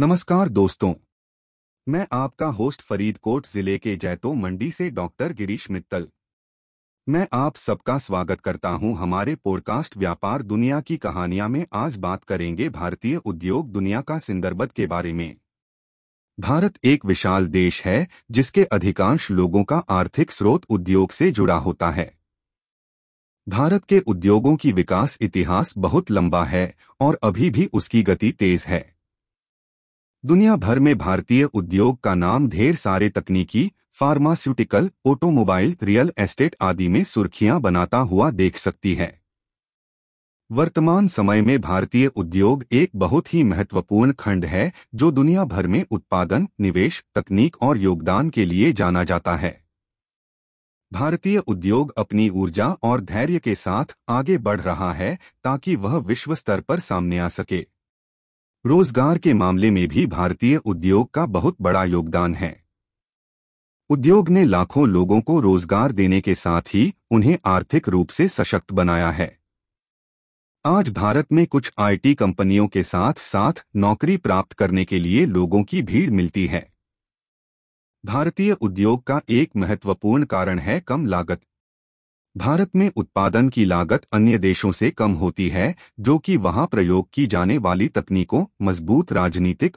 नमस्कार दोस्तों। मैं आपका होस्ट फरीदकोट ज़िले के जैतो मंडी से डॉक्टर गिरीश मित्तल। मैं आप सबका स्वागत करता हूँ हमारे पॉडकास्ट व्यापार दुनिया की कहानियाँ में। आज बात करेंगे भारतीय उद्योग दुनिया का सिंदरबद के बारे में। भारत एक विशाल देश है, जिसके अधिकांश लोगों का आर्थिक स्रोत उद्योग से जुड़ा होता है। भारत के उद्योगों की विकास इतिहास बहुत लंबा है और अभी भी उसकी गति तेज है। दुनिया भर में भारतीय उद्योग का नाम ढेर सारे तकनीकी, फार्मास्यूटिकल, ऑटोमोबाइल, रियल एस्टेट आदि में सुर्खियाँ बनाता हुआ देख सकती है। वर्तमान समय में भारतीय उद्योग एक बहुत ही महत्वपूर्ण खंड है, जो दुनिया भर में उत्पादन, निवेश, तकनीक और योगदान के लिए जाना जाता है। भारतीय उद्योग अपनी ऊर्जा और धैर्य के साथ आगे बढ़ रहा है, ताकि वह विश्व स्तर पर सामने आ सके। रोज़गार के मामले में भी भारतीय उद्योग का बहुत बड़ा योगदान है। उद्योग ने लाखों लोगों को रोज़गार देने के साथ ही उन्हें आर्थिक रूप से सशक्त बनाया है। आज भारत में कुछ आईटी कंपनियों के साथ साथ नौकरी प्राप्त करने के लिए लोगों की भीड़ मिलती है। भारतीय उद्योग का एक महत्वपूर्ण कारण है कम लागत। भारत में उत्पादन की लागत अन्य देशों से कम होती है, जो कि वहाँ प्रयोग की जाने वाली तकनीकों, मज़बूत राजनीतिक